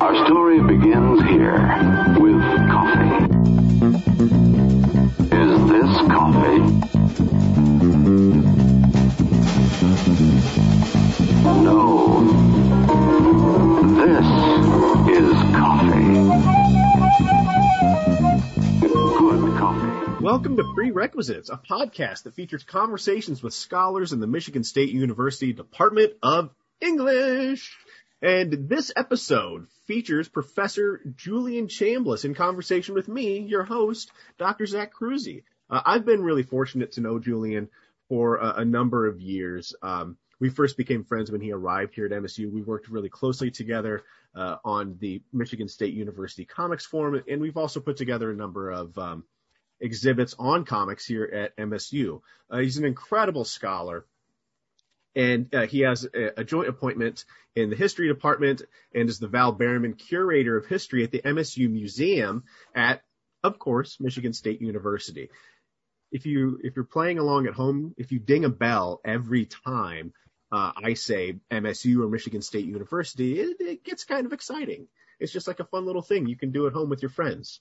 Our story begins here with coffee. Is this coffee? No. This is coffee. Good coffee. Welcome to Prerequisites, a podcast that features conversations with scholars in the Michigan State University Department of English. And this episode features Professor Julian Chambliss in conversation with me, your host, Dr. Zach Cruzy. Uh, I've been really fortunate to know Julian for a, a number of years. Um, we first became friends when he arrived here at MSU. We worked really closely together uh, on the Michigan State University Comics Forum, and we've also put together a number of um, exhibits on comics here at MSU. Uh, he's an incredible scholar and uh, he has a, a, joint appointment in the history department and is the Val Berryman Curator of History at the MSU Museum at, of course, Michigan State University. If you if you're playing along at home, if you ding a bell every time uh, I say MSU or Michigan State University, it, it gets kind of exciting. It's just like a fun little thing you can do at home with your friends.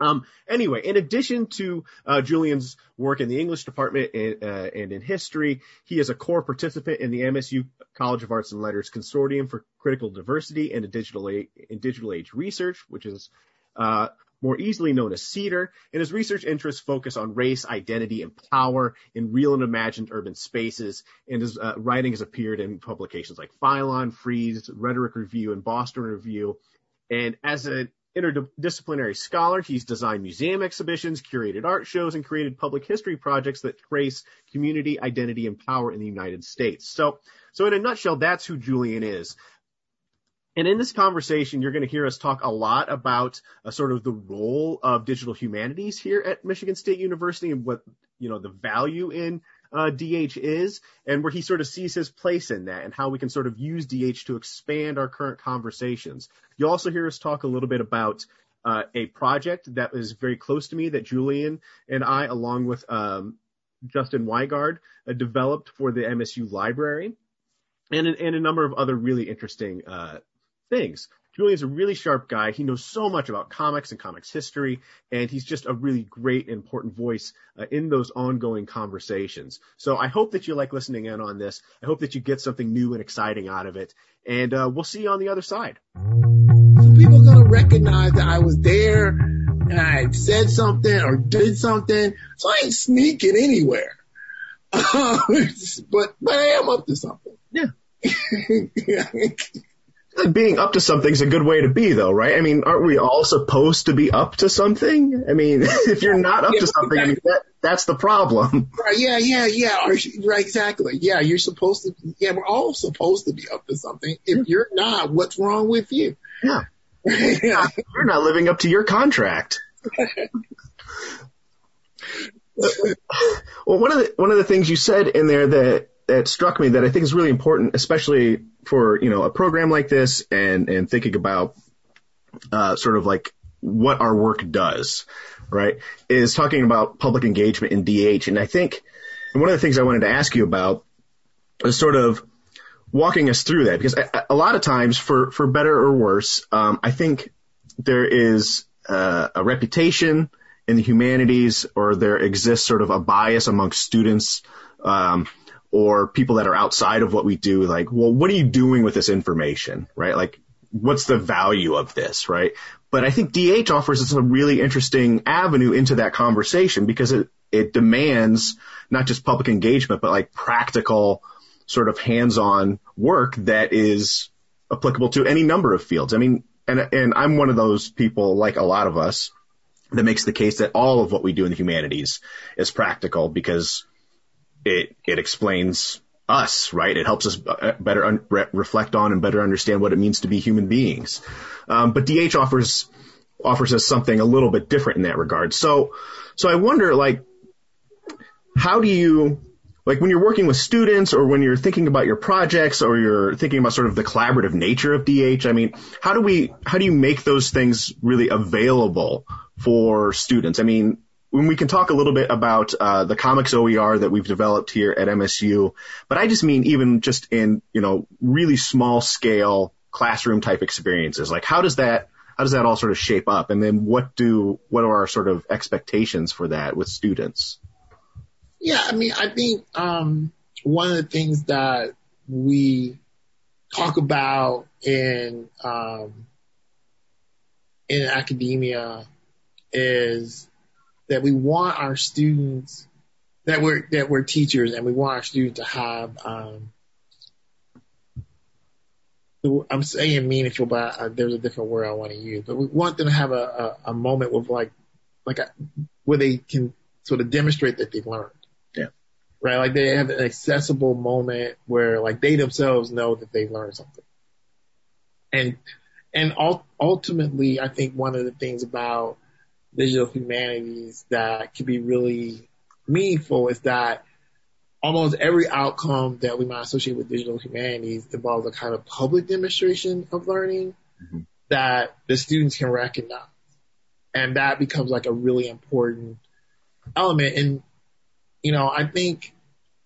Um, anyway, in addition to uh, Julian's work in the English department and, uh, and, in history, he is a core participant in the MSU College of Arts and Letters Consortium for Critical Diversity and Digital in Digital Age Research, which is uh, more easily known as CEDAR, and his research interests focus on race, identity, and power in real and imagined urban spaces, and his uh, writing has appeared in publications like Phylon, Frieze, Rhetoric Review, and Boston Review. And as an interdisciplinary scholar. He's designed museum exhibitions, curated art shows, and created public history projects that trace community identity and power in the United States. So, so in a nutshell, that's who Julian is. And in this conversation, you're going to hear us talk a lot about uh, sort of the role of digital humanities here at Michigan State University and what, you know, the value in uh, DH is and where he sort of sees his place in that and how we can sort of use DH to expand our current conversations. You'll also hear us talk a little bit about uh, a project that was very close to me that Julian and I, along with um, Justin Wigard, uh, developed for the MSU library and, and a number of other really interesting uh, things. Julian's a really sharp guy. He knows so much about comics and comics history, and he's just a really great, important voice uh, in those ongoing conversations. So I hope that you like listening in on this. I hope that you get something new and exciting out of it, and uh, we'll see you on the other side. So people are gonna recognize that I was there and I said something or did something, so I ain't sneaking anywhere. but but I am up to something. Yeah. being up to something is a good way to be though, right? I mean, aren't we all supposed to be up to something? I mean, if you're not up yeah, to something, exactly. I mean, that, that's the problem. Right. Yeah. Yeah. Yeah. Right. Exactly. Yeah. You're supposed to, yeah, we're all supposed to be up to something. If you're not, what's wrong with you? Yeah. yeah. You're not living up to your contract. well, one of the, one of the things you said in there that, that struck me that I think is really important, especially for you know a program like this and and thinking about uh, sort of like what our work does, right? Is talking about public engagement in DH, and I think and one of the things I wanted to ask you about is sort of walking us through that because a, a lot of times, for for better or worse, um, I think there is uh, a reputation in the humanities, or there exists sort of a bias amongst students. Um, or people that are outside of what we do, like, well, what are you doing with this information, right? Like, what's the value of this, right? But I think DH offers us a really interesting avenue into that conversation because it, it demands not just public engagement, but like practical sort of hands-on work that is applicable to any number of fields. I mean, and, and I'm one of those people, like a lot of us, that makes the case that all of what we do in the humanities is practical because it it explains us, right? It helps us uh, better un- re- reflect on and better understand what it means to be human beings. Um, but DH offers offers us something a little bit different in that regard. So so I wonder, like, how do you like when you're working with students or when you're thinking about your projects or you're thinking about sort of the collaborative nature of DH, I mean, how do we, how do you make those things really available for students? I mean, when we can talk a little bit about uh, the comics OER that we've developed here at MSU, but I just mean even just in you know really small scale classroom type experiences. Like how does that how does that all sort of shape up? And then what do what are our sort of expectations for that with students? Yeah, I mean, I think um, one of the things that we talk about in um, in academia is that we want our students that we're that we're teachers and we want our students to have um, I'm saying meaningful, but uh, there's a different word I want to use. But we want them to have a, a, a moment with like, like a, where they can sort of demonstrate that they've learned. Yeah. Right. Like they have an accessible moment where like they themselves know that they've learned something. And, and ultimately, I think one of the things about digital humanities that can be really meaningful is that almost every outcome that we might associate with digital humanities involves a kind of public demonstration of learning mm-hmm. that the students can recognize. And that becomes like a really important element. And, you know, I think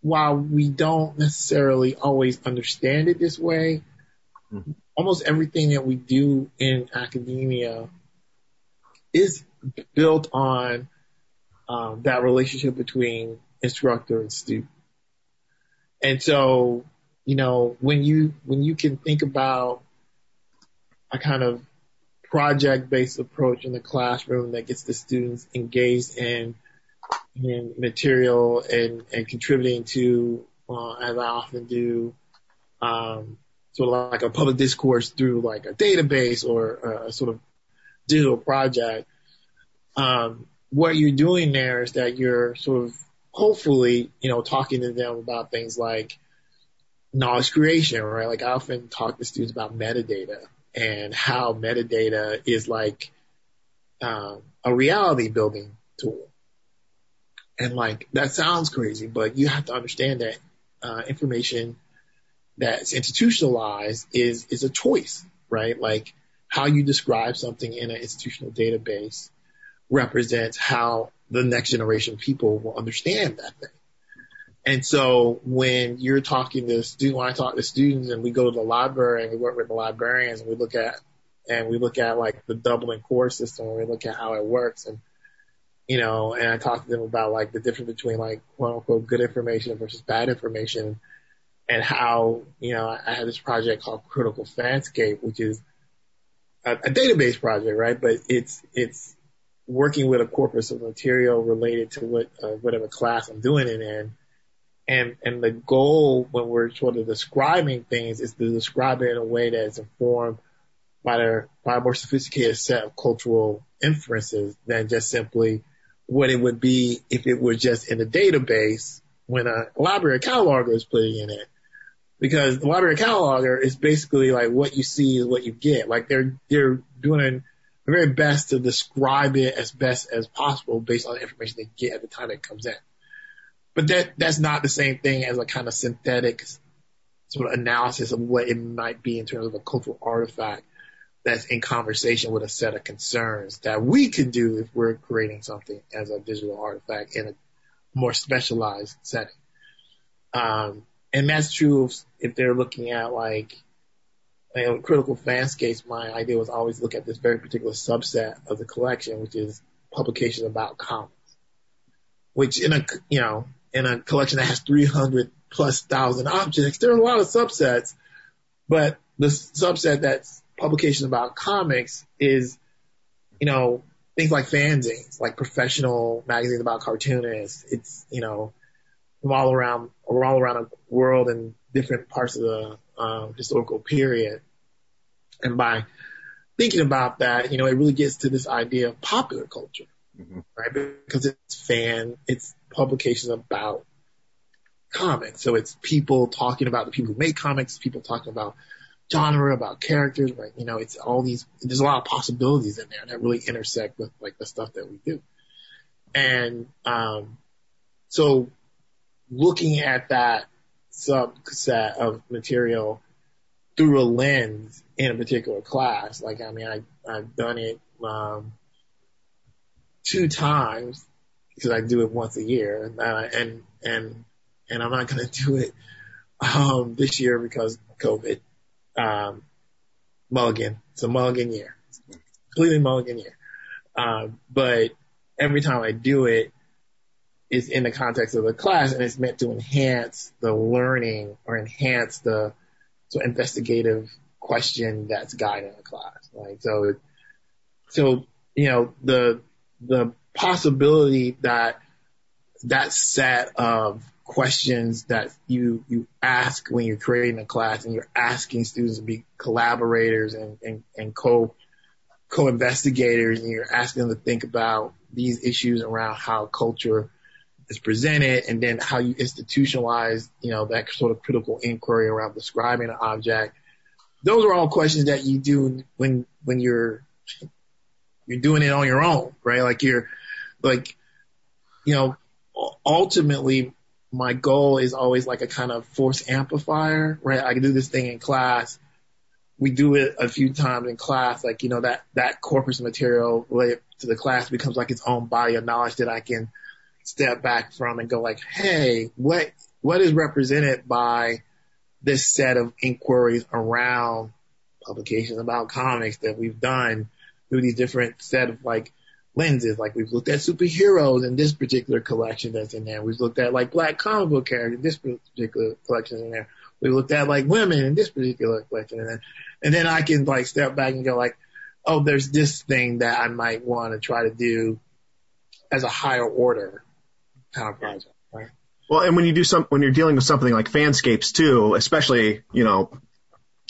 while we don't necessarily always understand it this way, mm-hmm. almost everything that we do in academia is built on um, that relationship between instructor and student. And so, you know, when you, when you can think about a kind of project based approach in the classroom that gets the students engaged in, in material and, and contributing to, uh, as I often do, um, sort of like a public discourse through like a database or a sort of digital project. Um, what you're doing there is that you're sort of hopefully, you know, talking to them about things like knowledge creation, right? Like I often talk to students about metadata and how metadata is like um, a reality building tool. And like that sounds crazy, but you have to understand that uh, information that's institutionalized is is a choice, right? Like how you describe something in an institutional database represents how the next generation people will understand that thing. And so when you're talking to students, when I talk to students and we go to the library and we work with the librarians and we look at, and we look at like the Dublin core system and we look at how it works and, you know, and I talk to them about like the difference between like quote unquote good information versus bad information and how, you know, I have this project called Critical Fanscape, which is a, a database project, right? But it's, it's, working with a corpus of material related to what uh, whatever class I'm doing it in. And and the goal when we're sort of describing things is to describe it in a way that is informed by a by a more sophisticated set of cultural inferences than just simply what it would be if it were just in a database when a library cataloger is putting in it. Because the library cataloger is basically like what you see is what you get. Like they're they're doing the very best to describe it as best as possible based on the information they get at the time it comes in. But that that's not the same thing as a kind of synthetic sort of analysis of what it might be in terms of a cultural artifact that's in conversation with a set of concerns that we can do if we're creating something as a digital artifact in a more specialized setting. Um, and that's true if, if they're looking at like you know, critical fanscapes, my idea was always look at this very particular subset of the collection, which is publications about comics. Which in a, you know, in a collection that has 300 plus thousand objects, there are a lot of subsets, but the subset that's publications about comics is, you know, things like fanzines, like professional magazines about cartoonists. It's, you know, from all around, all around the world and different parts of the um, historical period. And by thinking about that, you know, it really gets to this idea of popular culture, mm-hmm. right? Because it's fan, it's publications about comics. So it's people talking about the people who make comics, people talking about genre, about characters, right? You know, it's all these, there's a lot of possibilities in there that really intersect with like the stuff that we do. And, um, so looking at that subset of material through a lens in a particular class. Like, I mean, I, I've done it, um, two times because I do it once a year, uh, and, and, and I'm not going to do it, um, this year because COVID. Um, mulligan. It's a mulligan year. Completely mulligan year. Uh, but every time I do it, it's in the context of the class and it's meant to enhance the learning or enhance the so investigative question that's guiding the class. Like so, so you know the the possibility that that set of questions that you you ask when you're creating a class and you're asking students to be collaborators and and, and co co-investigators and you're asking them to think about these issues around how culture is presented and then how you institutionalize, you know, that sort of critical inquiry around describing an object. Those are all questions that you do when, when you're, you're doing it on your own, right? Like you're, like, you know, ultimately my goal is always like a kind of force amplifier, right? I can do this thing in class. We do it a few times in class, like, you know, that, that corpus material related to the class becomes like its own body of knowledge that I can step back from and go like, hey, what, what is represented by this set of inquiries around publications about comics that we've done through these different set of like lenses. Like we've looked at superheroes in this particular collection that's in there. We've looked at like black comic book characters in this particular collection in there. We looked at like women in this particular collection and then, and then I can like step back and go like, oh, there's this thing that I might want to try to do as a higher order kind of project, right? Well, and when you do some, when you're dealing with something like fanscapes too, especially, you know,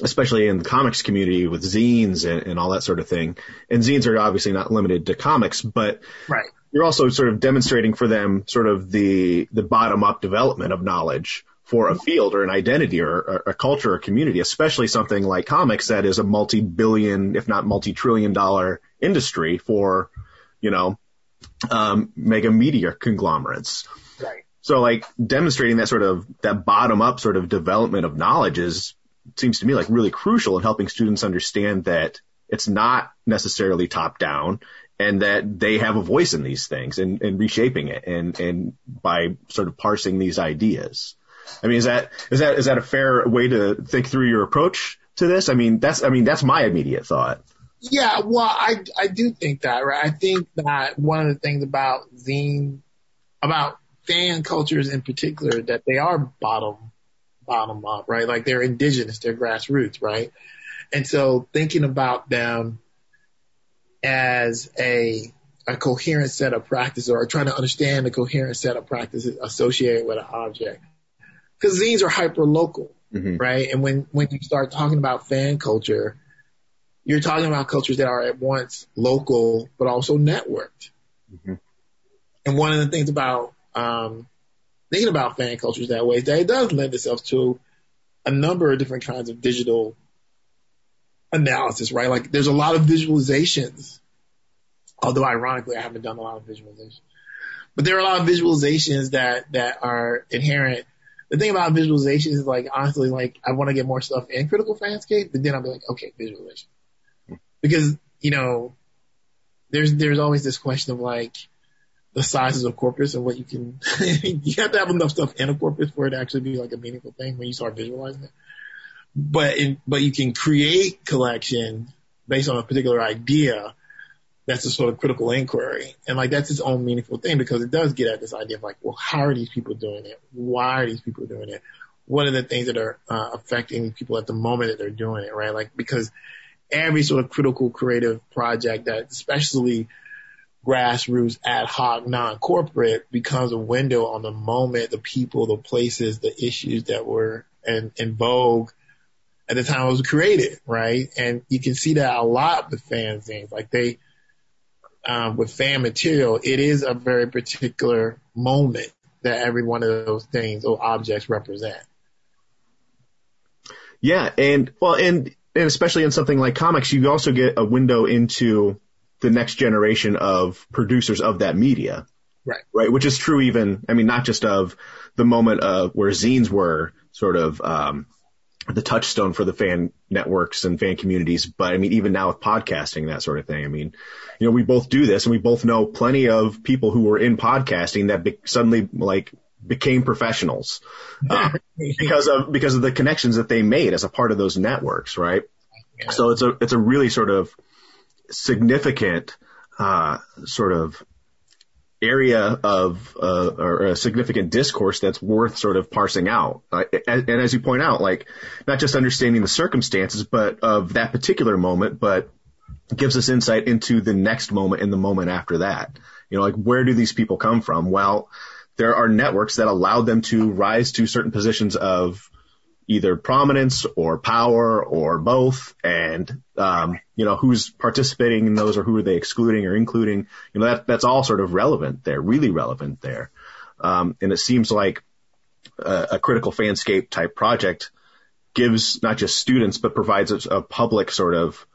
especially in the comics community with zines and, and all that sort of thing. And zines are obviously not limited to comics, but right. you're also sort of demonstrating for them sort of the, the bottom up development of knowledge for a field or an identity or, or a culture or community, especially something like comics that is a multi-billion, if not multi-trillion dollar industry for, you know, um, mega media conglomerates. Right. So like demonstrating that sort of, that bottom up sort of development of knowledge is seems to me like really crucial in helping students understand that it's not necessarily top down and that they have a voice in these things and, and reshaping it and, and by sort of parsing these ideas. I mean, is that, is that, is that a fair way to think through your approach to this? I mean, that's, I mean, that's my immediate thought. Yeah, well, I, I do think that, right? I think that one of the things about zine, about fan cultures in particular, that they are bottom bottom up, right? Like they're indigenous, they're grassroots, right? And so thinking about them as a a coherent set of practices or trying to understand the coherent set of practices associated with an object. Because zines are hyper local, mm-hmm. right? And when, when you start talking about fan culture, you're talking about cultures that are at once local, but also networked. Mm-hmm. And one of the things about, um, thinking about fan cultures that way, is that it does lend itself to a number of different kinds of digital analysis, right? Like there's a lot of visualizations, although ironically I haven't done a lot of visualizations, but there are a lot of visualizations that, that are inherent. The thing about visualizations is like, honestly, like I want to get more stuff in critical fanscape, but then I'll be like, okay, visualization. Because, you know, there's, there's always this question of like, the sizes of corpus and what you can, you have to have enough stuff in a corpus for it to actually be like a meaningful thing when you start visualizing it. But in, but you can create collection based on a particular idea. That's a sort of critical inquiry. And like that's its own meaningful thing because it does get at this idea of like, well, how are these people doing it? Why are these people doing it? What are the things that are uh, affecting people at the moment that they're doing it, right? Like because every sort of critical creative project that especially grassroots, ad hoc, non-corporate becomes a window on the moment, the people, the places, the issues that were in, in vogue at the time it was created, right? And you can see that a lot with fanzines. Like they, um, with fan material, it is a very particular moment that every one of those things or objects represent. Yeah, and well, and and especially in something like comics, you also get a window into the next generation of producers of that media. Right. Right. Which is true even, I mean, not just of the moment of where zines were sort of, um, the touchstone for the fan networks and fan communities. But I mean, even now with podcasting, that sort of thing. I mean, you know, we both do this and we both know plenty of people who were in podcasting that be- suddenly like became professionals uh, because of because of the connections that they made as a part of those networks, right? Yeah. So it's a it's a really sort of significant uh, sort of area of uh, or a significant discourse that's worth sort of parsing out. Uh, and, and as you point out, like not just understanding the circumstances, but of that particular moment, but gives us insight into the next moment and the moment after that. You know, like where do these people come from? Well, there are networks that allowed them to rise to certain positions of either prominence or power or both and um, you know who's participating in those or who are they excluding or including you know that that's all sort of relevant there really relevant there. Um, and it seems like a, a critical fanscape type project gives not just students but provides a, a public sort of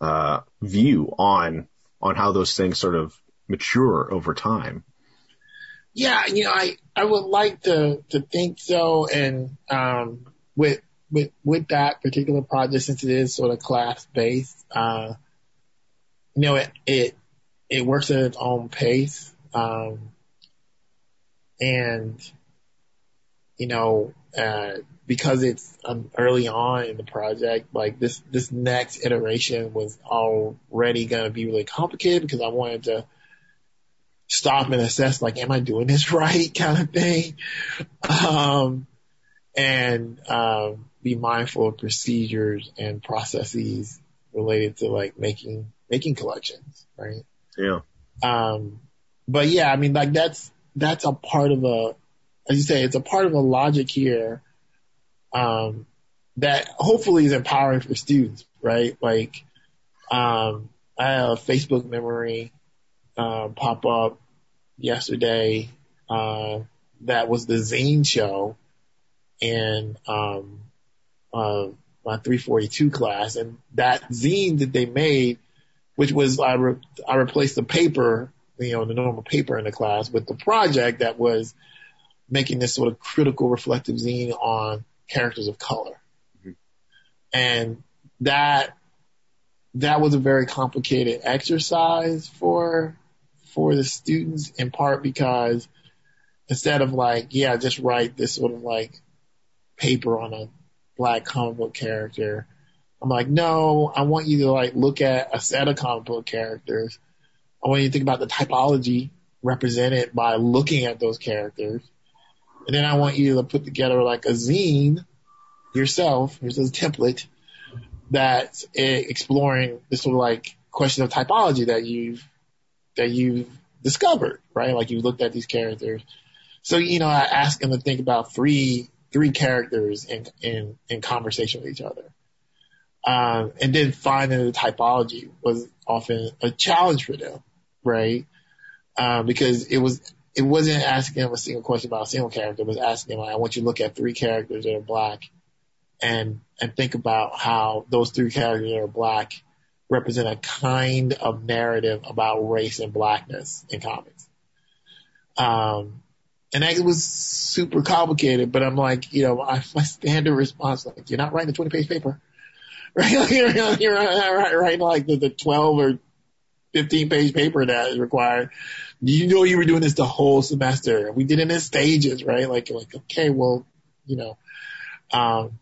uh, view on on how those things sort of mature over time Yeah, you know, I, I would like to, to think so. And, um, with, with, with that particular project, since it is sort of class based, uh, you know, it, it, it works at its own pace. Um, and, you know, uh, because it's um, early on in the project, like this, this next iteration was already going to be really complicated because I wanted to, stop and assess like, am I doing this right kind of thing? Um, and, um, be mindful of procedures and processes related to like making, making collections, right? yeah Um, but yeah, I mean, like that's, that's a part of a, as you say, it's a part of a logic here, um, that hopefully is empowering for students, right? Like, um, I have a Facebook memory, uh, pop up yesterday, uh, that was the zine show in, um, uh, my 342 class and that zine that they made, which was, I, re- I replaced the paper, you know, the normal paper in the class with the project that was making this sort of critical reflective zine on characters of color. Mhm. And that, that was a very complicated exercise for, for the students in part because instead of like, yeah, just write this sort of like paper on a black comic book character, I'm like, no, I want you to like look at a set of comic book characters. I want you to think about the typology represented by looking at those characters. And then I want you to put together like a zine yourself, here's a template that's eh, exploring this sort of like question of typology that you've, that you've discovered, right? Like you looked at these characters. So, you know, I asked them to think about three, three characters in, in, in conversation with each other. Um, and then finding the typology was often a challenge for them, right? Um, because it was, it wasn't asking them a single question about a single character, it was asking them, I want you to look at three characters that are black and, and think about how those three characters that are black represent a kind of narrative about race and blackness in comics. Um, and that was super complicated, but I'm like, you know, my, my standard response, like, you're not writing a 20 page paper, right? You're, you're right, writing like the, the 12 or 15 page paper that is required. You know, you were doing this the whole semester. We did it in stages, right? Like, like, okay, well, you know, um,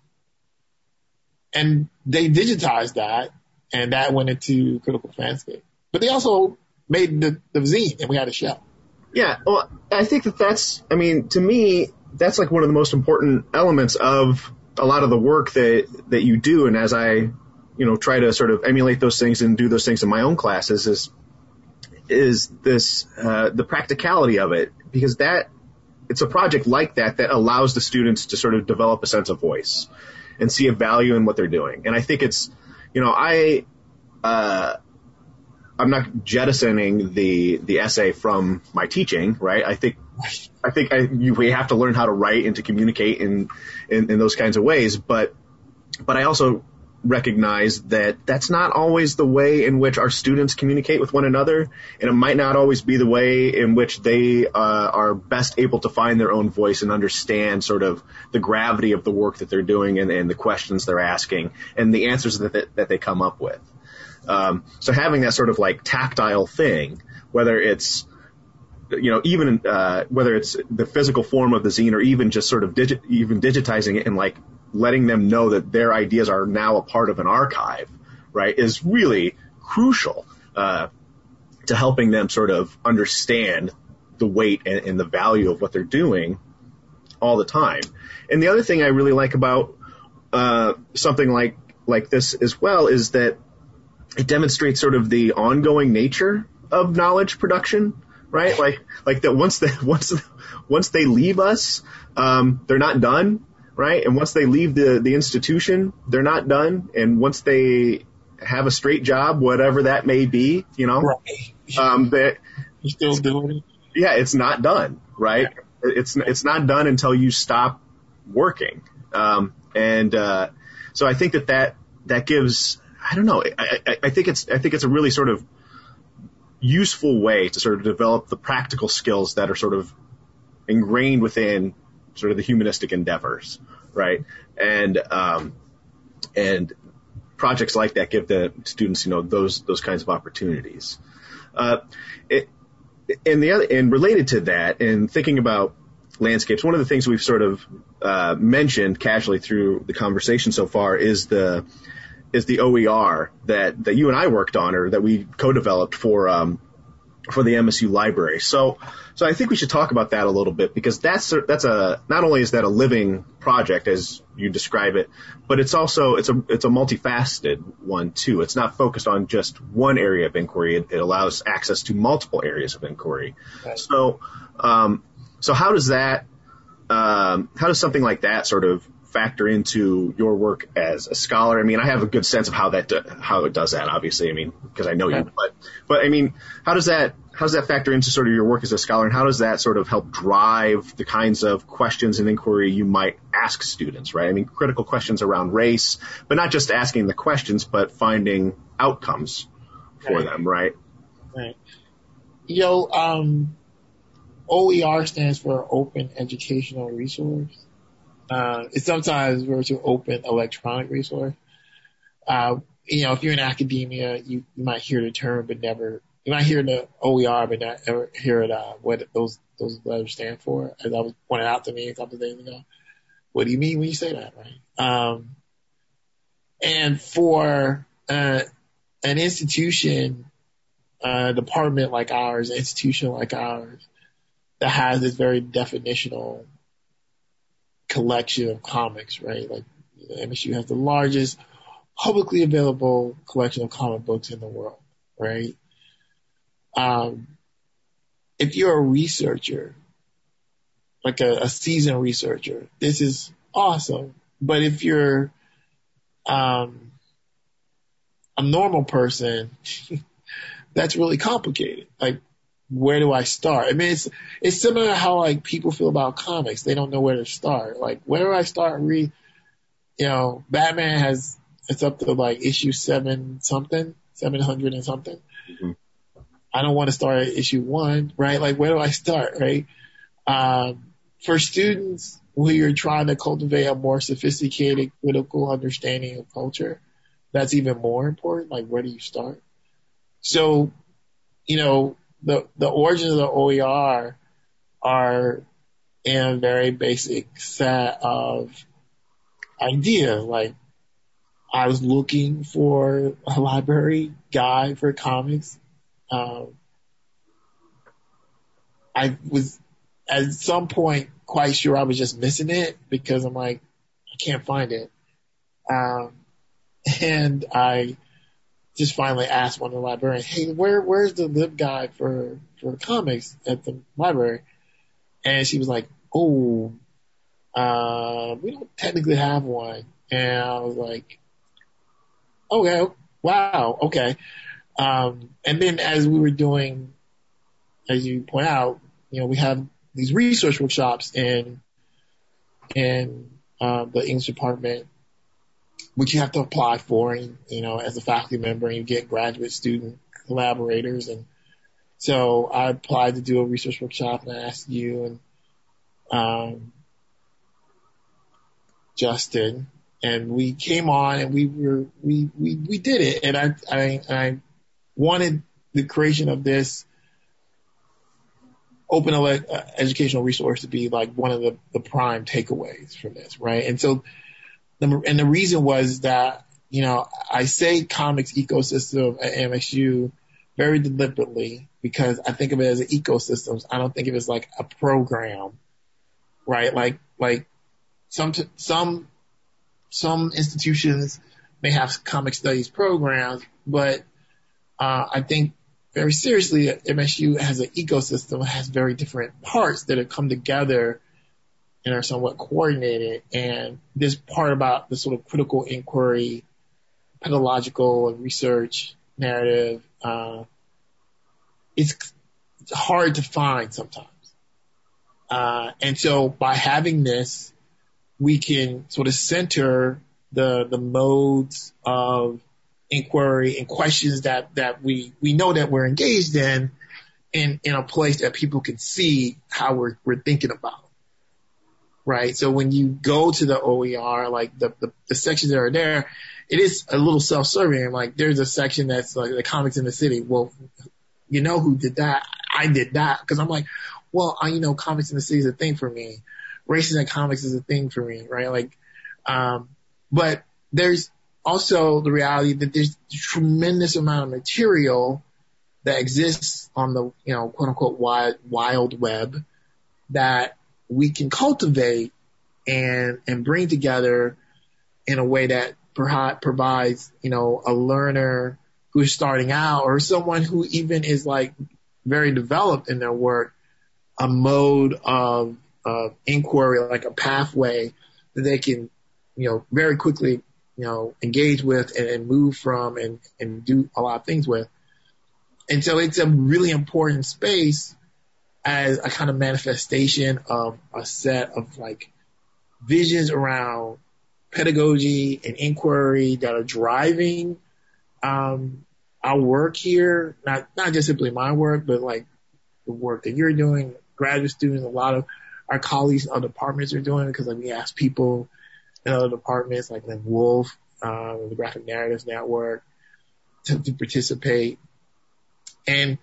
and they digitized that and that went into critical fanscape. But they also made the, the zine and we had a show. Yeah, well, I think that that's, I mean, to me, that's like one of the most important elements of a lot of the work that, that you do. And as I, you know, try to sort of emulate those things and do those things in my own classes is, is this, uh, the practicality of it because that, it's a project like that that allows the students to sort of develop a sense of voice and see a value in what they're doing. And I think it's, you know, I, uh, I'm not jettisoning the the essay from my teaching, right? I think I think I, you, we have to learn how to write and to communicate in, in in those kinds of ways, but but I also recognize that that's not always the way in which our students communicate with one another, and it might not always be the way in which they uh, are best able to find their own voice and understand sort of the gravity of the work that they're doing and, and the questions they're asking and the answers that they, that they come up with. Um, so having that sort of like tactile thing, whether it's you know, even uh, whether it's the physical form of the zine or even just sort of even digitizing it and like letting them know that their ideas are now a part of an archive right, is really crucial uh, to helping them sort of understand the weight and, and the value of what they're doing all the time. And the other thing I really like about uh, something like like this as well is that it demonstrates sort of the ongoing nature of knowledge production, right? Like like that once they once once they leave us, um, they're not done, right? And once they leave the the institution, they're not done. And once they have a straight job, whatever that may be, you know, Right. um, that You still doing it? yeah, it's not done, right? It's it's not done until you stop working. Um, and uh, so I think that that that gives I don't know I, I, I think it's I think it's a really sort of useful way to sort of develop the practical skills that are sort of ingrained within sort of the humanistic endeavors, right? And um, and projects like that give the students you know those those kinds of opportunities. Uh, it, and the other, and related to that, and thinking about landscapes, one of the things we've sort of uh, mentioned casually through the conversation so far is the is the OER that that you and I worked on, or that we co-developed for um, for the MSU library. So so I think we should talk about that a little bit because that's a, that's a not only is that a living project as you describe it, but it's also it's a it's a multifaceted one too. It's not focused on just one area of inquiry. It, it allows access to multiple areas of inquiry. Right. So um, so how does that um, how does something like that sort of factor into your work as a scholar? I mean, I have a good sense of how that do, how it does that. Obviously, I mean, because I know Yeah. you, but but I mean, how does that how does that factor into sort of your work as a scholar, and how does that sort of help drive the kinds of questions and inquiry you might ask students? Right? I mean, critical questions around race, but not just asking the questions, but finding outcomes for Right. them. Right? Right. Yo, um, OER stands for Open Educational Resource. Uh, it's sometimes to Open Electronic Resource. Uh, you know, if you're in academia, you, you might hear the term, but never, you might hear the OER, but not ever hear it, uh, what those, those letters stand for, as I was pointed out to me a couple of days ago. What do you mean when you say that, right? Um, and for, uh, an institution a department like ours, institution like ours, that has this very definitional collection of comics, right? Like you know, MSU has the largest publicly available collection of comic books in the world, right? Um, if you're a researcher, like a, a seasoned researcher, this is awesome. But if you're um, a normal person, that's really complicated. Like, where do I start? I mean, it's it's similar to how like people feel about comics. They don't know where to start. Like, where do I start? Read, you know, Batman has it's up to like issue seven something, seven hundred and something. Mhm. I don't want to start at issue one, right? Like, where do I start, right? Um, for students who you're trying to cultivate a more sophisticated critical understanding of culture, that's even more important. Like, where do you start? So, you know, the, the origins of the OER are in a very basic set of ideas. Like, I was looking for a library guide for comics. Um, I was at some point quite sure I was just missing it because I'm like, I can't find it. Um, and I just finally asked one of the librarians, "Hey, where where's the lib guide for for comics at the library?" And she was like, "Oh, uh, we don't technically have one." And I was like, "Okay, wow, okay." Um, and then as we were doing, as you point out, you know, we have these research workshops in in uh, the English department which you have to apply for, and you know, as a faculty member, and you get graduate student collaborators. And so I applied to do a research workshop, and I asked you and um, Justin, and we came on, and we were we we we did it, and I I I wanted the creation of this open ele- uh, educational resource to be like one of the, the prime takeaways from this, right? And so and the reason was that you know, I say comics ecosystem at MSU very deliberately because I think of it as an ecosystem. I don't think of it as like a program, right? Like, like some, some, some institutions may have comic studies programs, but, uh, I think very seriously MSU has an ecosystem, has very different parts that have come together and are somewhat coordinated. And this part about the sort of critical inquiry pedagogical and research narrative, uh, it's, it's hard to find sometimes. Uh, and so by having this, we can sort of center the, the modes of inquiry and questions that, that we, we know that we're engaged in, in, in a place that people can see how we're, we're thinking about. Right. So when you go to the OER, like the, the, the sections that are there, it is a little self-serving. Like there's a section that's like the comics in the city. Well, you know who did that? I did that because I'm like, well, I, you know, comics in the city is a thing for me. Races and comics is a thing for me, right? Like, um, but there's also the reality that there's a tremendous amount of material that exists on the, you know, quote unquote wild, wild web that we can cultivate and, and bring together in a way that perhaps provides, you know, a learner who's starting out or someone who even is like very developed in their work, a mode of, of inquiry, like a pathway that they can, you know, very quickly, you know, engage with and, and move from and, and do a lot of things with. And so it's a really important space as a kind of manifestation of a set of like visions around pedagogy and inquiry that are driving um, our work here. Not not just simply my work, but like the work that you're doing, graduate students, a lot of our colleagues in other departments are doing because like we ask people in other departments like Lynn Wolf, um, the Graphic Narratives Network, to, to participate. And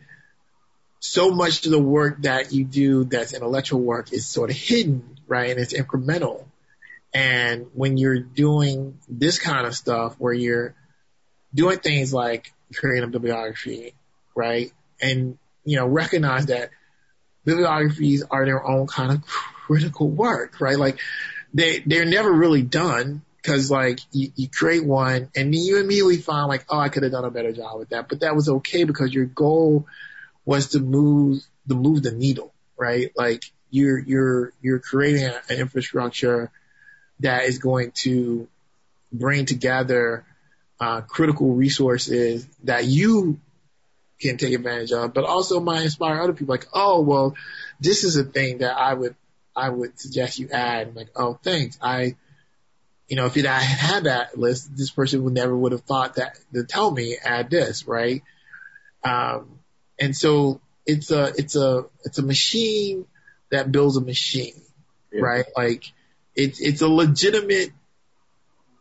so much of the work that you do that's intellectual work is sort of hidden, right? And it's incremental. And when you're doing this kind of stuff where you're doing things like creating a bibliography, right? And, you know, recognize that bibliographies are their own kind of critical work, right? Like they, they're never really done because like you, you create one and then you immediately find like, oh, I could have done a better job with that, but that was okay because your goal was to move, to move the needle, right? Like you're, you're, you're creating an infrastructure that is going to bring together uh, critical resources that you can take advantage of, but also might inspire other people. Like, oh, well, this is a thing that I would I would suggest you add. Like, oh, thanks. I, you know, if I had that list, this person would never would have thought that to tell me add this, right? Um, and so it's a it's a it's a machine that builds a machine, yeah. right? Like it's it's a legitimate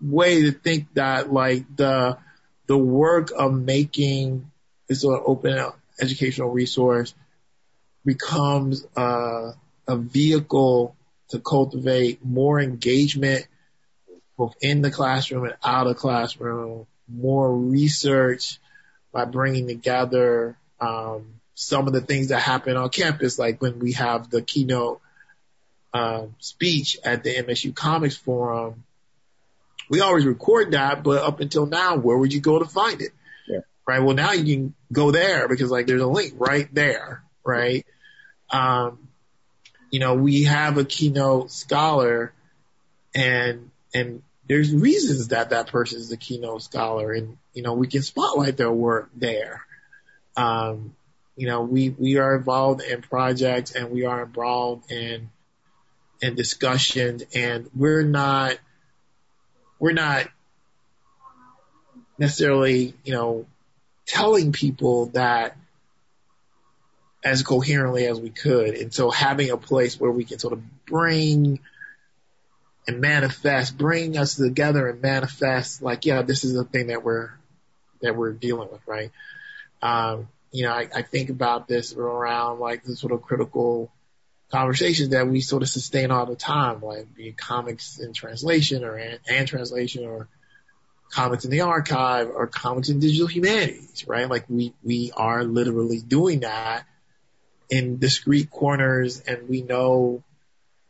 way to think that like the the work of making this sort of open educational resource becomes uh, a vehicle to cultivate more engagement both in the classroom and out of classroom, more research by bringing together um, some of the things that happen on campus, like when we have the keynote um, speech at the MSU Comics Forum, we always record that, but up until now, where would you go to find it? Yeah. Right. Well, now you can go there because like there's a link right there. Right. Um, you know, we have a keynote scholar and, and there's reasons that that person is a keynote scholar and, you know, we can spotlight their work there. Um, you know, we, we are involved in projects and we are involved in and discussions and we're not, we're not necessarily, you know, telling people that as coherently as we could. And so having a place where we can sort of bring and manifest, bring us together and manifest like, yeah, this is the thing that we're, that we're dealing with, right? Um, you know, I, I think about this around like the sort of critical conversations that we sort of sustain all the time, like be it comics in translation or and, and translation or comics in the archive or comics in digital humanities, right? Like we, we are literally doing that in discrete corners and we know,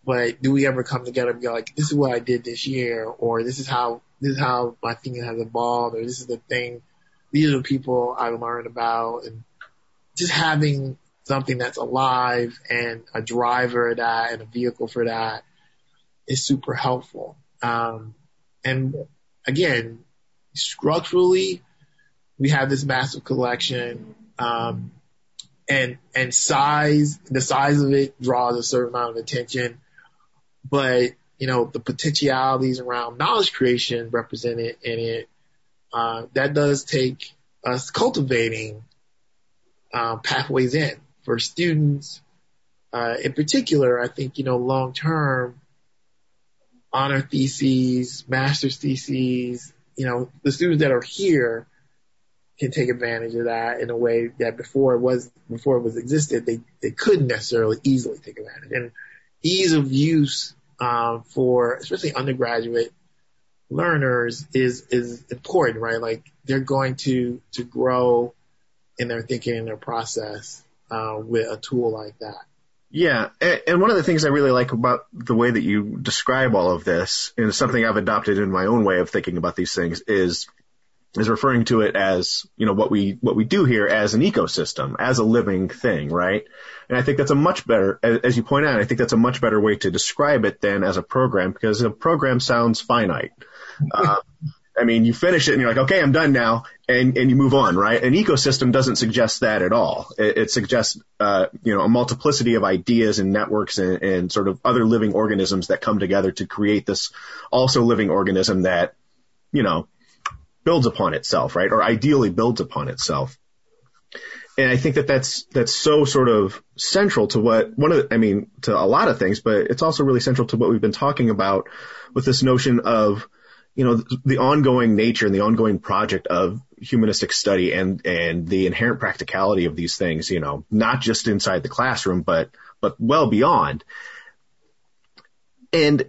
but do we ever come together and be like, this is what I did this year or this is how, this is how my thinking has evolved or this is the thing, these are the people I learned about and just having something that's alive and a driver of that and a vehicle for that is super helpful. Um, and again, structurally, we have this massive collection, um, and, and size, the size of it draws a certain amount of attention, but, you know, the potentialities around knowledge creation represented in it, uh, that does take us cultivating, uh, pathways in for students. Uh, in particular, I think, you know, long term, honor theses, master's theses, you know, the students that are here can take advantage of that in a way that before it was, before it was existed, they, they couldn't necessarily easily take advantage. And ease of use, um, for especially undergraduate learners is, is important, right? Like they're going to, to grow in their thinking and their process, uh, with a tool like that. Yeah, and one of the things I really like about the way that you describe all of this, and something I've adopted in my own way of thinking about these things, is is referring to it as you know what we what we do here as an ecosystem, as a living thing, right? And I think that's a much better, as you point out, I think that's a much better way to describe it than as a program because a program sounds finite. Uh, I mean, you finish it and you're like, okay, I'm done now, and and you move on, right? An ecosystem doesn't suggest that at all. It, it suggests, uh, you know, a multiplicity of ideas and networks and, and sort of other living organisms that come together to create this also living organism that, you know, builds upon itself, right? Or ideally builds upon itself. And I think that that's, that's so sort of central to what, one of the, I mean, to a lot of things, but it's also really central to what we've been talking about with this notion of, you know, the ongoing nature and the ongoing project of humanistic study and, and the inherent practicality of these things, you know, not just inside the classroom, but, but well beyond. And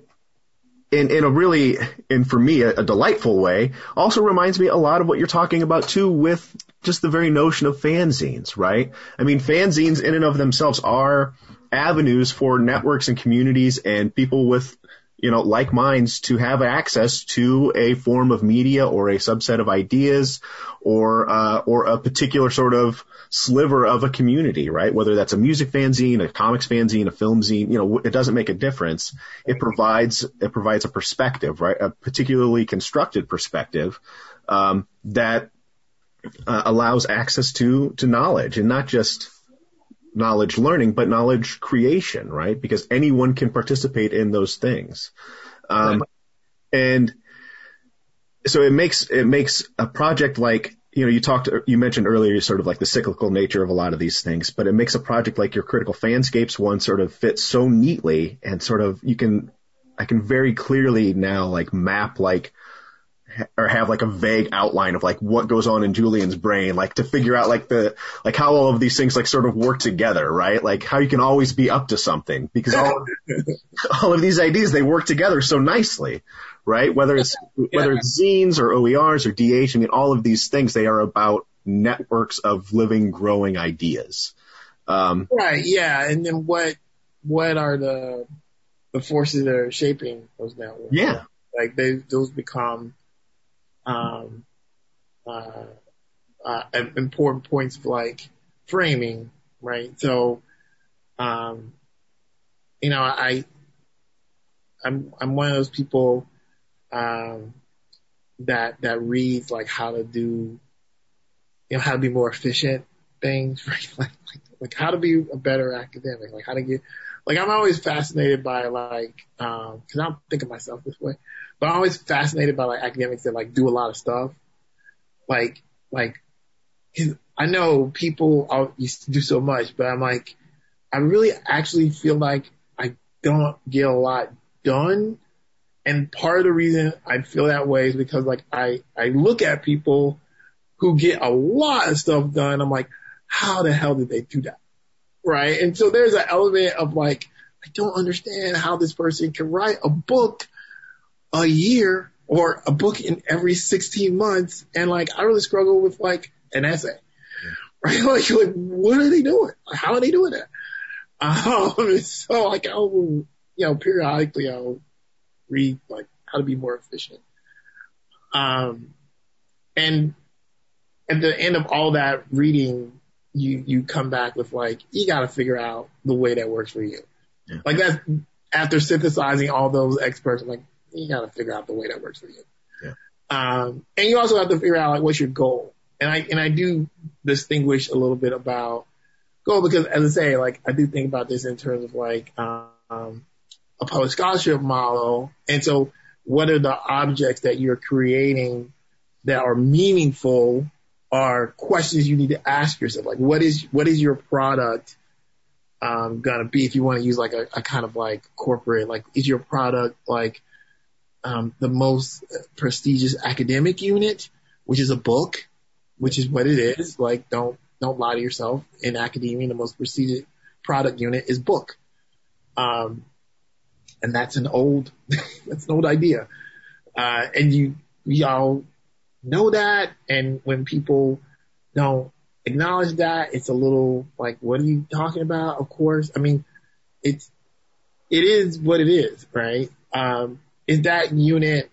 in, in a really, and for me, a, a delightful way, also reminds me a lot of what you're talking about too with just the very notion of fanzines, right? I mean, fanzines in and of themselves are avenues for networks and communities and people with you know, like minds to have access to a form of media or a subset of ideas or, uh, or a particular sort of sliver of a community, right? Whether that's a music fanzine, a comics fanzine, a film zine, you know, it doesn't make a difference. It provides, it provides a perspective, right? A particularly constructed perspective, um, that, uh, allows access to, to knowledge and not just, knowledge learning, but knowledge creation, right? Because anyone can participate in those things. Um, right. and so it makes, it makes a project like, you know, you talked, you mentioned earlier sort of like the cyclical nature of a lot of these things, but it makes a project like your critical fanscapes one sort of fit so neatly and sort of, you can, I can very clearly now like map like or have like a vague outline of like what goes on in Julian's brain, like to figure out like the, like how all of these things like sort of work together, right? Like how you can always be up to something because all, of, all of these ideas, they work together so nicely, right? Whether it's, whether it's zines or OERs or DH, I mean, all of these things, they are about networks of living, growing ideas. Um, right. Yeah. And then what, what are the, the forces that are shaping those networks? Yeah. Like they, those become, um, uh, uh, important points of like framing, right? So, um, you know, I, I'm, I'm one of those people, um, that, that reads like how to do, you know, how to be more efficient things, right? Like, like, like how to be a better academic, like how to get, like I'm always fascinated by like, um, cause I don't think of myself this way, but I'm always fascinated by like academics that like do a lot of stuff. Like, like, I know people used to do so much, but I'm like, I really actually feel like I don't get a lot done. And part of the reason I feel that way is because like I, I look at people who get a lot of stuff done. I'm like, how the hell did they do that? Right. And so there's an element of like, I don't understand how this person can write a book a year or a book in every 16 months. And like, I really struggle with like an essay, right? Like, like what are they doing? How are they doing that? Um, so like, I'll, you know, periodically I'll read like how to be more efficient. Um, and at the end of all that reading, you, you come back with like, you got to figure out the way that works for you. Yeah. Like that's after synthesizing all those experts, I'm like, you got to figure out the way that works for you. Yeah. Um, and you also have to figure out like, what's your goal? And I, and I do distinguish a little bit about goal because as I say, like, I do think about this in terms of like, um, a public scholarship model. And so what are the objects that you're creating that are meaningful are questions you need to ask yourself. Like, what is, what is your product, um, gonna be if you want to use like a, a kind of like corporate, like, is your product like, um, the most prestigious academic unit, which is a book, which is what it is. Like, don't, don't lie to yourself. In academia, the most prestigious product unit is book. Um, and that's an old, that's an old idea. Uh, and you, we all know that. And when people don't acknowledge that, it's a little like, what are you talking about? Of course. I mean, it's, it is what it is, right? Um, is that unit,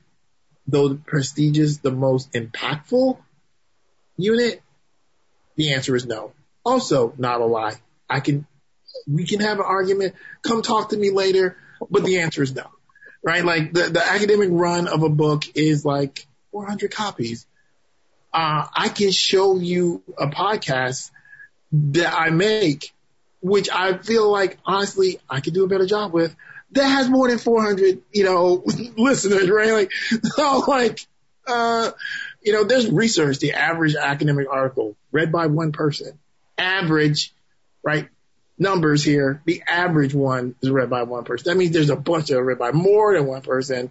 though prestigious, the most impactful unit? The answer is no. Also, not a lie. I can, we can have an argument. Come talk to me later, but the answer is no. Right? Like the, the academic run of a book is like 400 copies. Uh, I can show you a podcast that I make, which I feel like honestly I could do a better job with that has more than 400, you know, listeners, right? Like, so like, uh, you know, there's research, the average academic article read by one person, average, right? Numbers here, the average one is read by one person. That means there's a bunch that are read by more than one person,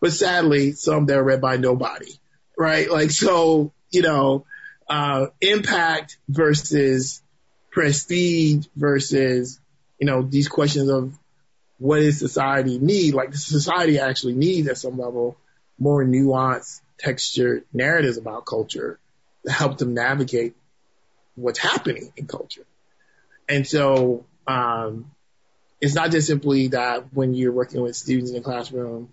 but sadly, some that are read by nobody, right? Like, so, you know, uh, impact versus prestige versus, you know, these questions of what does society need? Like society actually needs at some level more nuanced, textured narratives about culture to help them navigate what's happening in culture. And so, um, it's not just simply that when you're working with students in the classroom,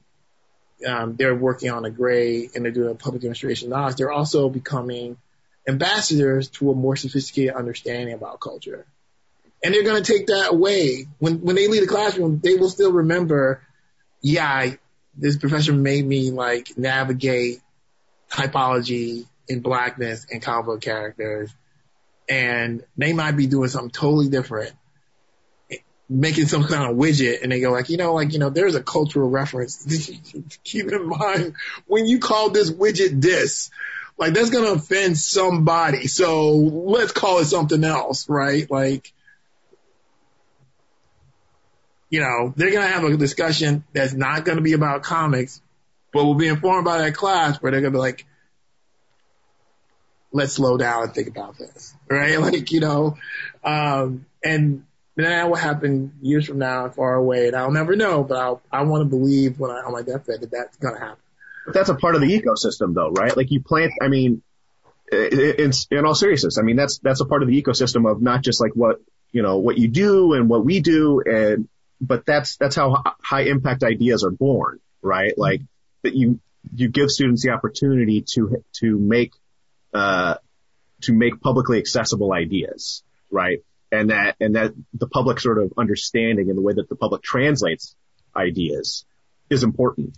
um, they're working on a grade and they're doing a public demonstration knowledge. They're also becoming ambassadors to a more sophisticated understanding about culture. And they're going to take that away. When, when they leave the classroom, they will still remember, yeah, I, this professor made me like navigate typology in blackness and comic book characters. And they might be doing something totally different, making some kind of widget. And they go like, you know, like, you know, there's a cultural reference. Keep in mind when you call this widget this, like that's going to offend somebody. So let's call it something else, right? Like, you know, they're going to have a discussion that's not going to be about comics, but we'll be informed by that class where they're going to be like, let's slow down and think about this, right? Like, you know, um, and that will happen years from now, far away, and I'll never know, but I'll, I want to believe when I, on my deathbed that that's going to happen. But that's a part of the ecosystem though, right? Like you plant, I mean, in, in all seriousness, I mean, that's, that's a part of the ecosystem of not just like what, you know, what you do and what we do and, but that's, that's how high impact ideas are born, right? Like that you, you give students the opportunity to, to make, uh, to make publicly accessible ideas, right? And that, and that the public sort of understanding and the way that the public translates ideas is important.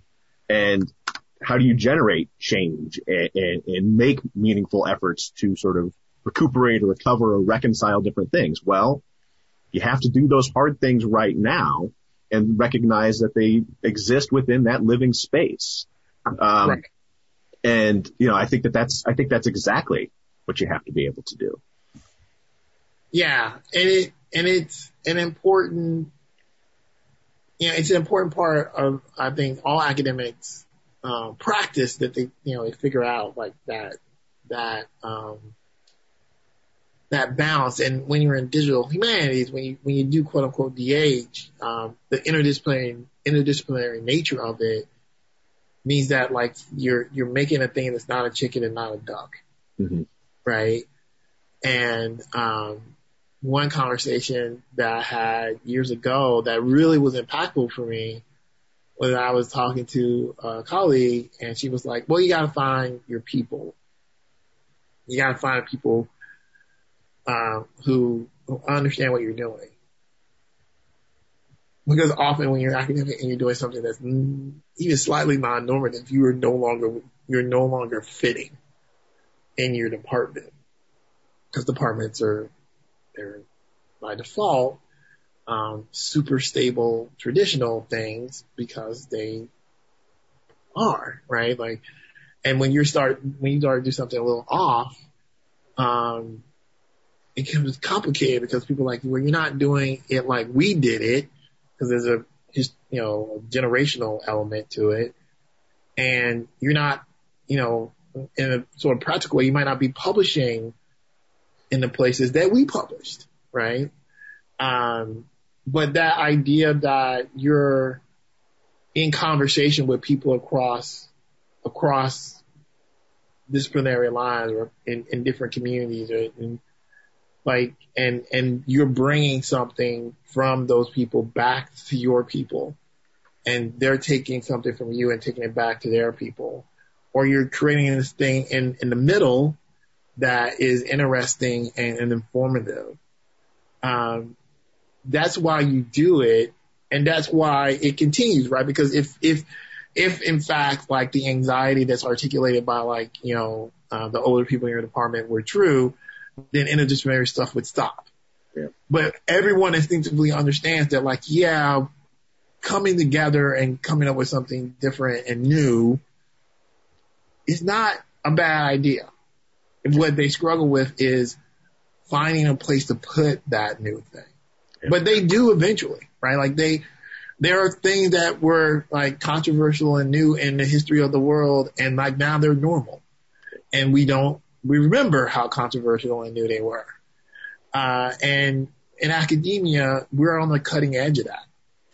And how do you generate change and, and, and make meaningful efforts to sort of recuperate or recover or reconcile different things? Well, you have to do those hard things right now and recognize that they exist within that living space. Um, Right. and you know, I think that that's, I think that's exactly what you have to be able to do. Yeah, and it and it's an important, you know, it's an important part of I think all academics um, practice that they you know they figure out like that that um, that balance. And when you're in digital humanities, when you when you do quote unquote DH, um, the interdisciplinary interdisciplinary nature of it means that like you're you're making a thing that's not a chicken and not a duck, hmm right? And um, one conversation that I had years ago that really was impactful for me was I was talking to a colleague and she was like, "Well, you got to find your people. You got to find people um, who, who understand what you're doing." Because often when you're academic and you're doing something that's even slightly non-normative, you are no longer you're no longer fitting in your department because departments are they're by default um, super stable traditional things because they are right like and when you start when you start to do something a little off um it becomes complicated because people like well you're not doing it like we did it because there's a just you know a generational element to it. And you're not you know in a sort of practical way you might not be publishing in the places that we published right? Um but that idea that you're in conversation with people across across disciplinary lines or in, in different communities or in, like and and you're bringing something from those people back to your people. And they're taking something from you and taking it back to their people. Or you're creating this thing in in the middle that is interesting and, and informative. Um that's why you do it and that's why it continues right? Because if if if in fact like the anxiety that's articulated by like you know uh, the older people in your department were true then interdisciplinary stuff would stop Yeah. but everyone instinctively understands that like yeah coming together and coming up with something different and new is not a bad idea and what they struggle with is finding a place to put that new thing Yeah. but they do eventually, right? Like they, there are things that were like controversial and new in the history of the world and like now they're normal. And we don't, we remember how controversial and new they were. Uh, and in academia, we're on the cutting edge of that,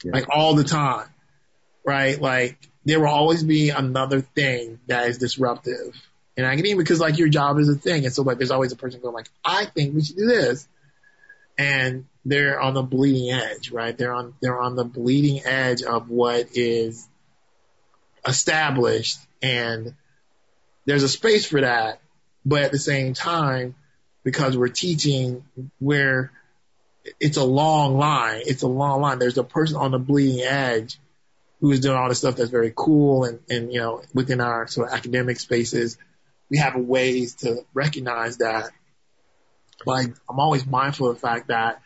Yeah. like all the time, right? Like there will always be another thing that is disruptive in academia because like your job is a thing. And so like there's always a person going like, I think we should do this. And they're on the bleeding edge, right? They're on, they're on the bleeding edge of what is established and there's a space for that. But at the same time, because we're teaching where it's a long line, it's a long line. There's a person on the bleeding edge who is doing all this stuff that's very cool and, and, you know, within our sort of academic spaces, we have ways to recognize that. Like, I'm always mindful of the fact that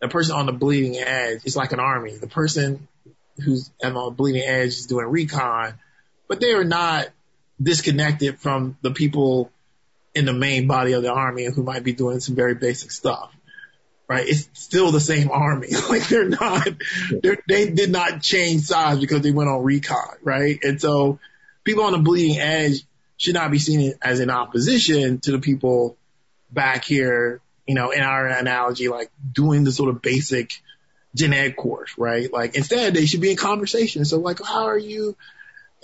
the person on the bleeding edge is like an army. The person who's on the bleeding edge is doing recon, but they are not disconnected from the people in the main body of the army and who might be doing some very basic stuff. Right? It's still the same army. like they're not, they're, they did not change sides because they went on recon. Right? And so people on the bleeding edge should not be seen as in opposition to the people back here, you know, in our analogy, like doing the sort of basic gen ed course, right? Like instead they should be in conversation. So like, how are you?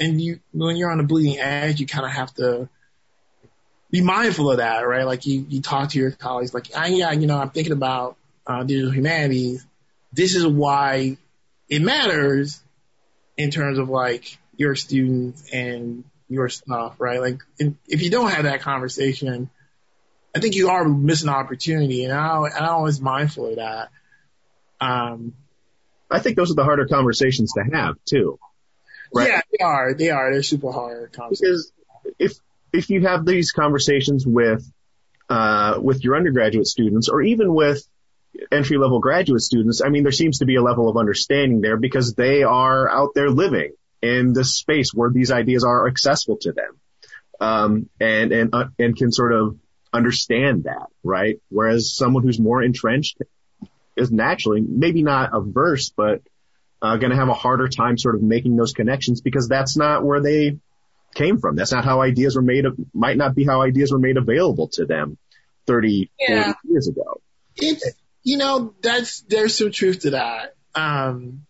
And you, when you're on the bleeding edge, you kind of have to be mindful of that, right? Like you, you talk to your colleagues, like, ah, yeah, you know, I'm thinking about uh, digital humanities. This is why it matters in terms of like your students and your stuff, right? Like, in, if you don't have that conversation, I think you are missing an opportunity, and I, I'm always mindful of that. Um, I think those are the harder conversations to have too. Right. Yeah, they are. They are. They're super hard conversations. Because if if you have these conversations with uh, with your undergraduate students or even with entry level graduate students, I mean, there seems to be a level of understanding there because they are out there living in this space where these ideas are accessible to them, um, and and uh, and can sort of understand that, right? Whereas someone who's more entrenched is naturally maybe not averse, but uh, going to have a harder time sort of making those connections because that's not where they came from. That's not how ideas were made. Of might not be how ideas were made available to them 30, Yeah. 40 years ago. it's you know that's there's some truth to that. Um,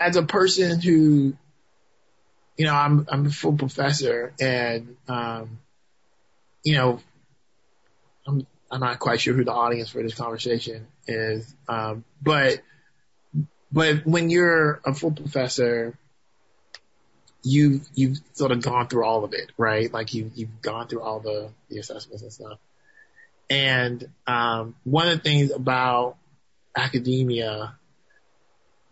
as a person who you know, I'm I'm a full professor, and um, you know, I'm I'm not quite sure who the audience for this conversation is, um, but but when you're a full professor, you've you've sort of gone through all of it, right? Like you you've gone through all the the assessments and stuff. And um, one of the things about academia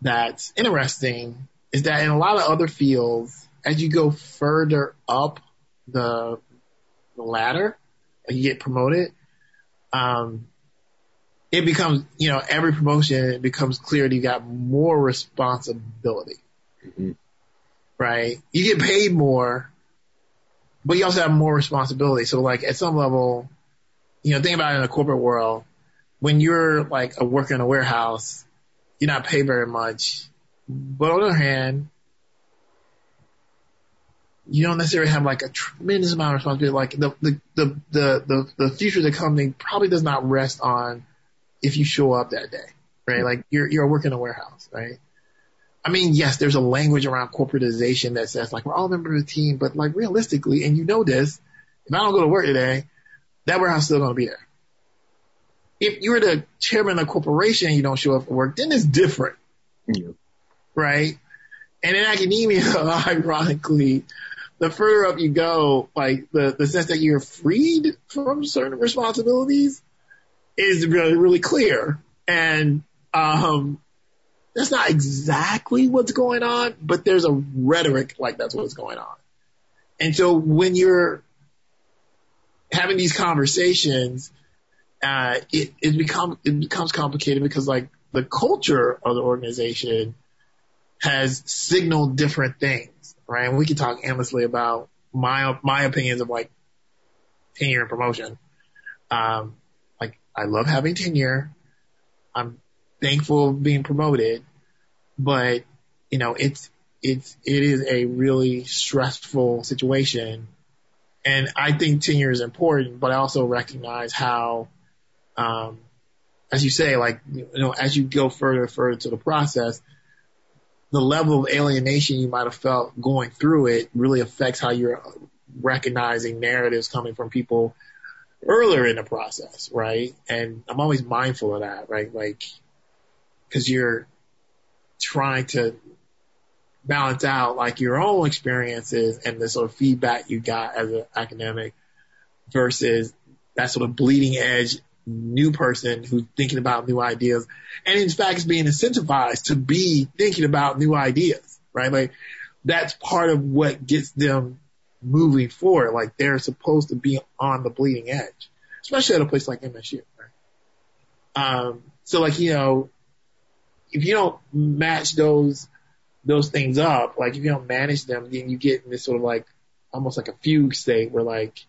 that's interesting is that in a lot of other fields, as you go further up the, the ladder, you get promoted, um, it becomes, you know, every promotion, it becomes clear that you got more responsibility. Mm-hmm. Right? You get paid more, but you also have more responsibility. So like at some level, you know, think about it in the corporate world, when you're like a worker in a warehouse, you're not paid very much. But on the other hand, you don't necessarily have like a tremendous amount of responsibility. Like the, the, the, the, the, the future of the company probably does not rest on if you show up that day, right? Like you're, you're working in a warehouse, right? I mean, yes, there's a language around corporatization that says like we're all members of the team, but like realistically, and you know this, if I don't go to work today, that warehouse is still going to be there. If you're the chairman of a corporation and you don't show up for work, then it's different. Yeah. Right? And in academia, ironically, the further up you go, like the, the sense that you're freed from certain responsibilities is really, really clear. And, um, that's not exactly what's going on, but there's a rhetoric like that's what's going on. And so when you're having these conversations, uh, it, it become, it becomes complicated because like the culture of the organization has signaled different things, right? And we can talk endlessly about my, my opinions of like tenure and promotion. Um, like I love having tenure. I'm thankful of being promoted, but you know, it's, it's, it is a really stressful situation and I think tenure is important, but I also recognize how, um, as you say, like, you know, as you go further and further to the process, the level of alienation you might have felt going through it really affects how you're recognizing narratives coming from people earlier in the process, right? And I'm always mindful of that, right? Like, cause you're trying to balance out like your own experiences and the sort of feedback you got as an academic versus that sort of bleeding edge new person who's thinking about new ideas and in fact is being incentivized to be thinking about new ideas, right? Like that's part of what gets them moving forward. Like they're supposed to be on the bleeding edge, especially at a place like MSU, right? Um, so like, you know, if you don't match those those things up, like if you don't manage them, then you get in this sort of like almost like a fugue state where like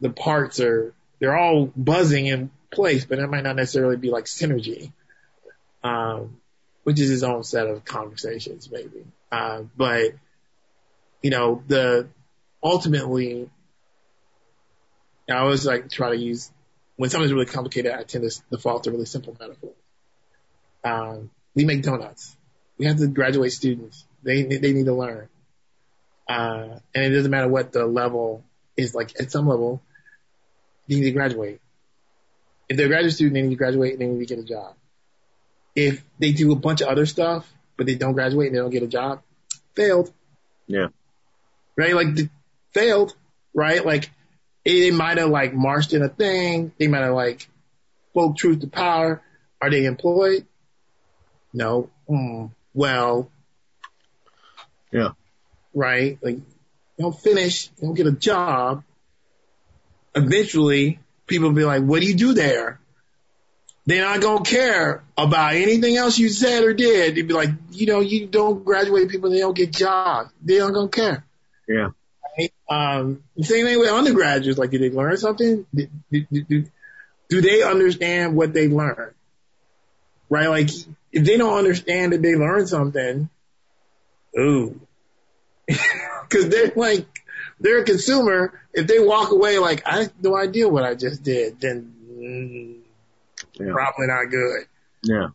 the parts are they're all buzzing in place, but it might not necessarily be like synergy. Um, which is his own set of conversations maybe. Uh, but you know, the ultimately I always like try to use when something's really complicated, I tend to default to really simple metaphors. Um, we make donuts we have to graduate students. They they need to learn, uh, and it doesn't matter what the level is. Like at some level, they need to graduate. If they're a graduate student, they need to graduate and they need to get a job. If they do a bunch of other stuff, but they don't graduate and they don't get a job, failed. Yeah. Right? Like, failed. Right? Like, they might have like marched in a thing. They might have like spoke truth to power. Are they employed? No. Mm well. Yeah. Right? Like, don't finish, don't get a job. Eventually, people will be like, what do you do there? They're not going to care about anything else you said or did. They'd be like, you know, you don't graduate people, they don't get jobs. They don't going to care. Yeah. Right? Um, same thing with undergraduates. Like, did they learn something? Do, do, do, do they understand what they learned? Right? Like, if they don't understand that they learned something, ooh, because they're like they're a consumer. If they walk away like I have no idea what I just did, then mm, yeah. probably not good. Yeah,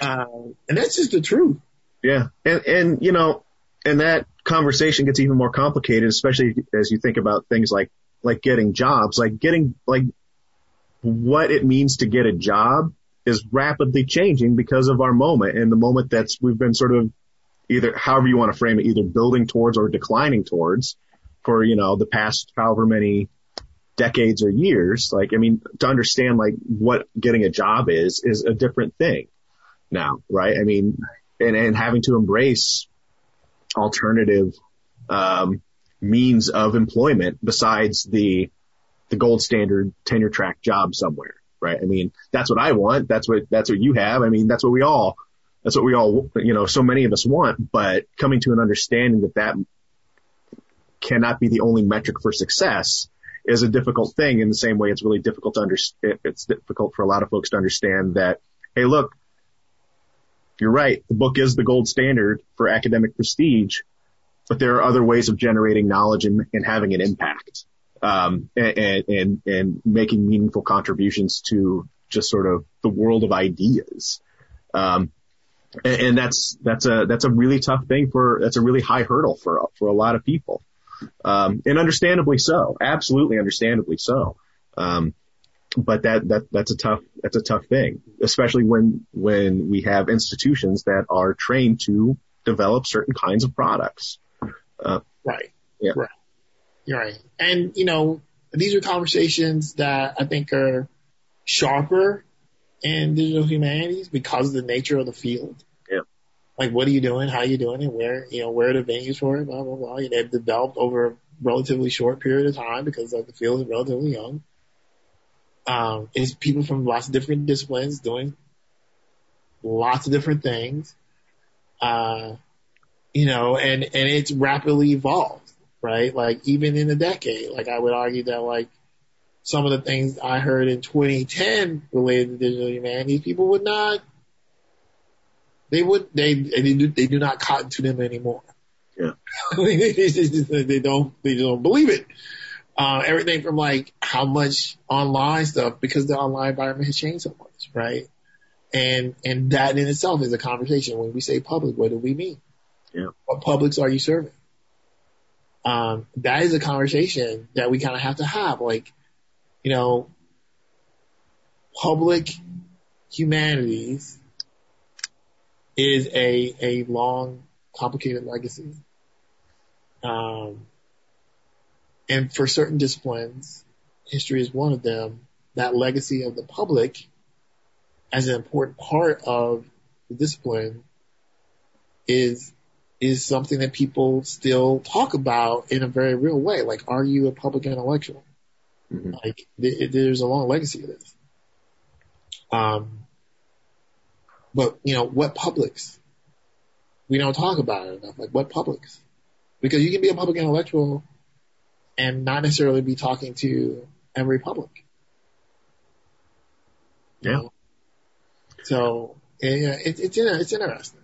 um, and that's just the truth. Yeah, and and you know, and that conversation gets even more complicated, especially as you think about things like, like getting jobs, like getting, like what it means to get a job is rapidly changing because of our moment and the moment that's we've been sort of either however you want to frame it, either building towards or declining towards for, you know, the past however many decades or years. Like, I mean, to understand like what getting a job is, is a different thing now, right? I mean, and, and having to embrace alternative, um, means of employment besides the, the gold standard tenure track job somewhere, right? I mean, that's what I want. That's what, that's what you have. I mean, that's what we all, that's what we all, you know, so many of us want, but coming to an understanding that that cannot be the only metric for success is a difficult thing in the same way it's really difficult to understand, it's difficult for a lot of folks to understand that, hey, look, you're right. The book is the gold standard for academic prestige, but there are other ways of generating knowledge and, and having an impact, um, and, and, and making meaningful contributions to just sort of the world of ideas. Um, and, and that's, that's a, that's a really tough thing for, that's a really high hurdle for, for a lot of people. Um, and understandably so, absolutely understandably so. Um, but that, that, that's a tough, that's a tough thing, especially when, when we have institutions that are trained to develop certain kinds of products. Uh, Right. Yeah. Right. You're right. And, you know, these are conversations that I think are sharper in digital humanities because of the nature of the field. Yeah. Like, what are you doing? How are you doing it? Where, you know, where are the venues for it? Blah, blah, blah. They've developed over a relatively short period of time because like, the field is relatively young. Um, it's people from lots of different disciplines doing lots of different things. Uh, you know, and, and it's rapidly evolved, right? Like even in a decade, like I would argue that like some of the things I heard in 2010 related to digital humanities, people would not, they would, they, they do, they do not cotton to them anymore. Yeah. they, just- they don't, they don't believe it. Uh, everything from like how much online stuff because the online environment has changed so much, right? And, and that in itself is a conversation. When we say public, what do we mean? Yeah. What publics are you serving? Um, that is a conversation that we kind of have to have. Like, you know, public humanities is a, a long, complicated legacy. Um, and for certain disciplines, history is one of them, that legacy of the public as an important part of the discipline is is something that people still talk about in a very real way. Like, are you a public intellectual? Mhm. Like, th- there's a long legacy of this. Um, but you know, what publics? We don't talk about it enough. Like, what publics? Because you can be a public intellectual and not necessarily be talking to every public. You Yeah. know? So yeah, it, it's it's interesting.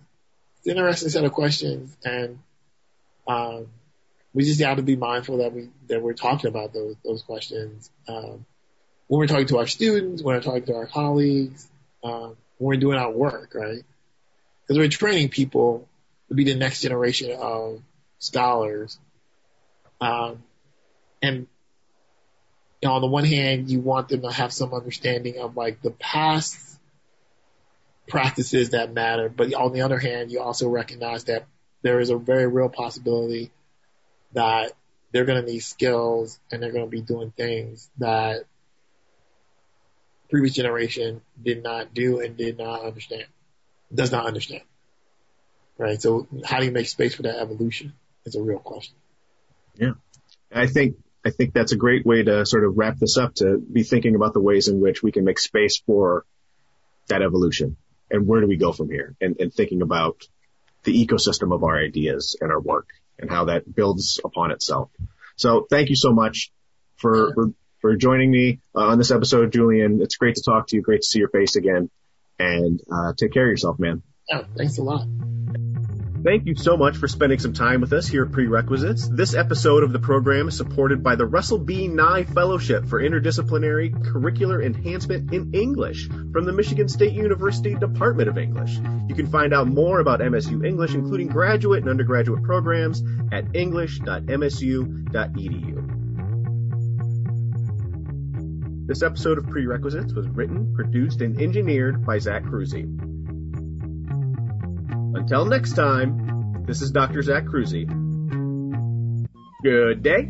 It's an interesting set of questions, and um, we just have to be mindful that we that we're talking about those those questions um, when we're talking to our students, when we're talking to our colleagues, um, when we're doing our work, right? Because we're training people to be the next generation of scholars, um, and you know, on the one hand, you want them to have some understanding of like the past practices that matter, but on the other hand, you also recognize that there is a very real possibility that they're going to need skills and they're going to be doing things that previous generation did not do and did not understand, does not understand. Right. So how do you make space for that evolution? Is a real question. Yeah. I think I think that's a great way to sort of wrap this up to be thinking about the ways in which we can make space for that evolution and where do we go from here and, and thinking about the ecosystem of our ideas and our work and how that builds upon itself. So thank you so much for for, for joining me uh, on this episode, Julian. It's great to talk to you. Great to see your face again and uh, take care of yourself, man. Yeah. Thanks a lot. Thank you so much for spending some time with us here at Prerequisites. This episode of the program is supported by the Russell B. Nye Fellowship for Interdisciplinary Curricular Enhancement in English from the Michigan State University Department of English. You can find out more about MSU English, including graduate and undergraduate programs, at english.msu.edu. This episode of Prerequisites was written, produced, and engineered by Zach Cruzy. Until next time, this is Dr. Zach Cruzy. Good day.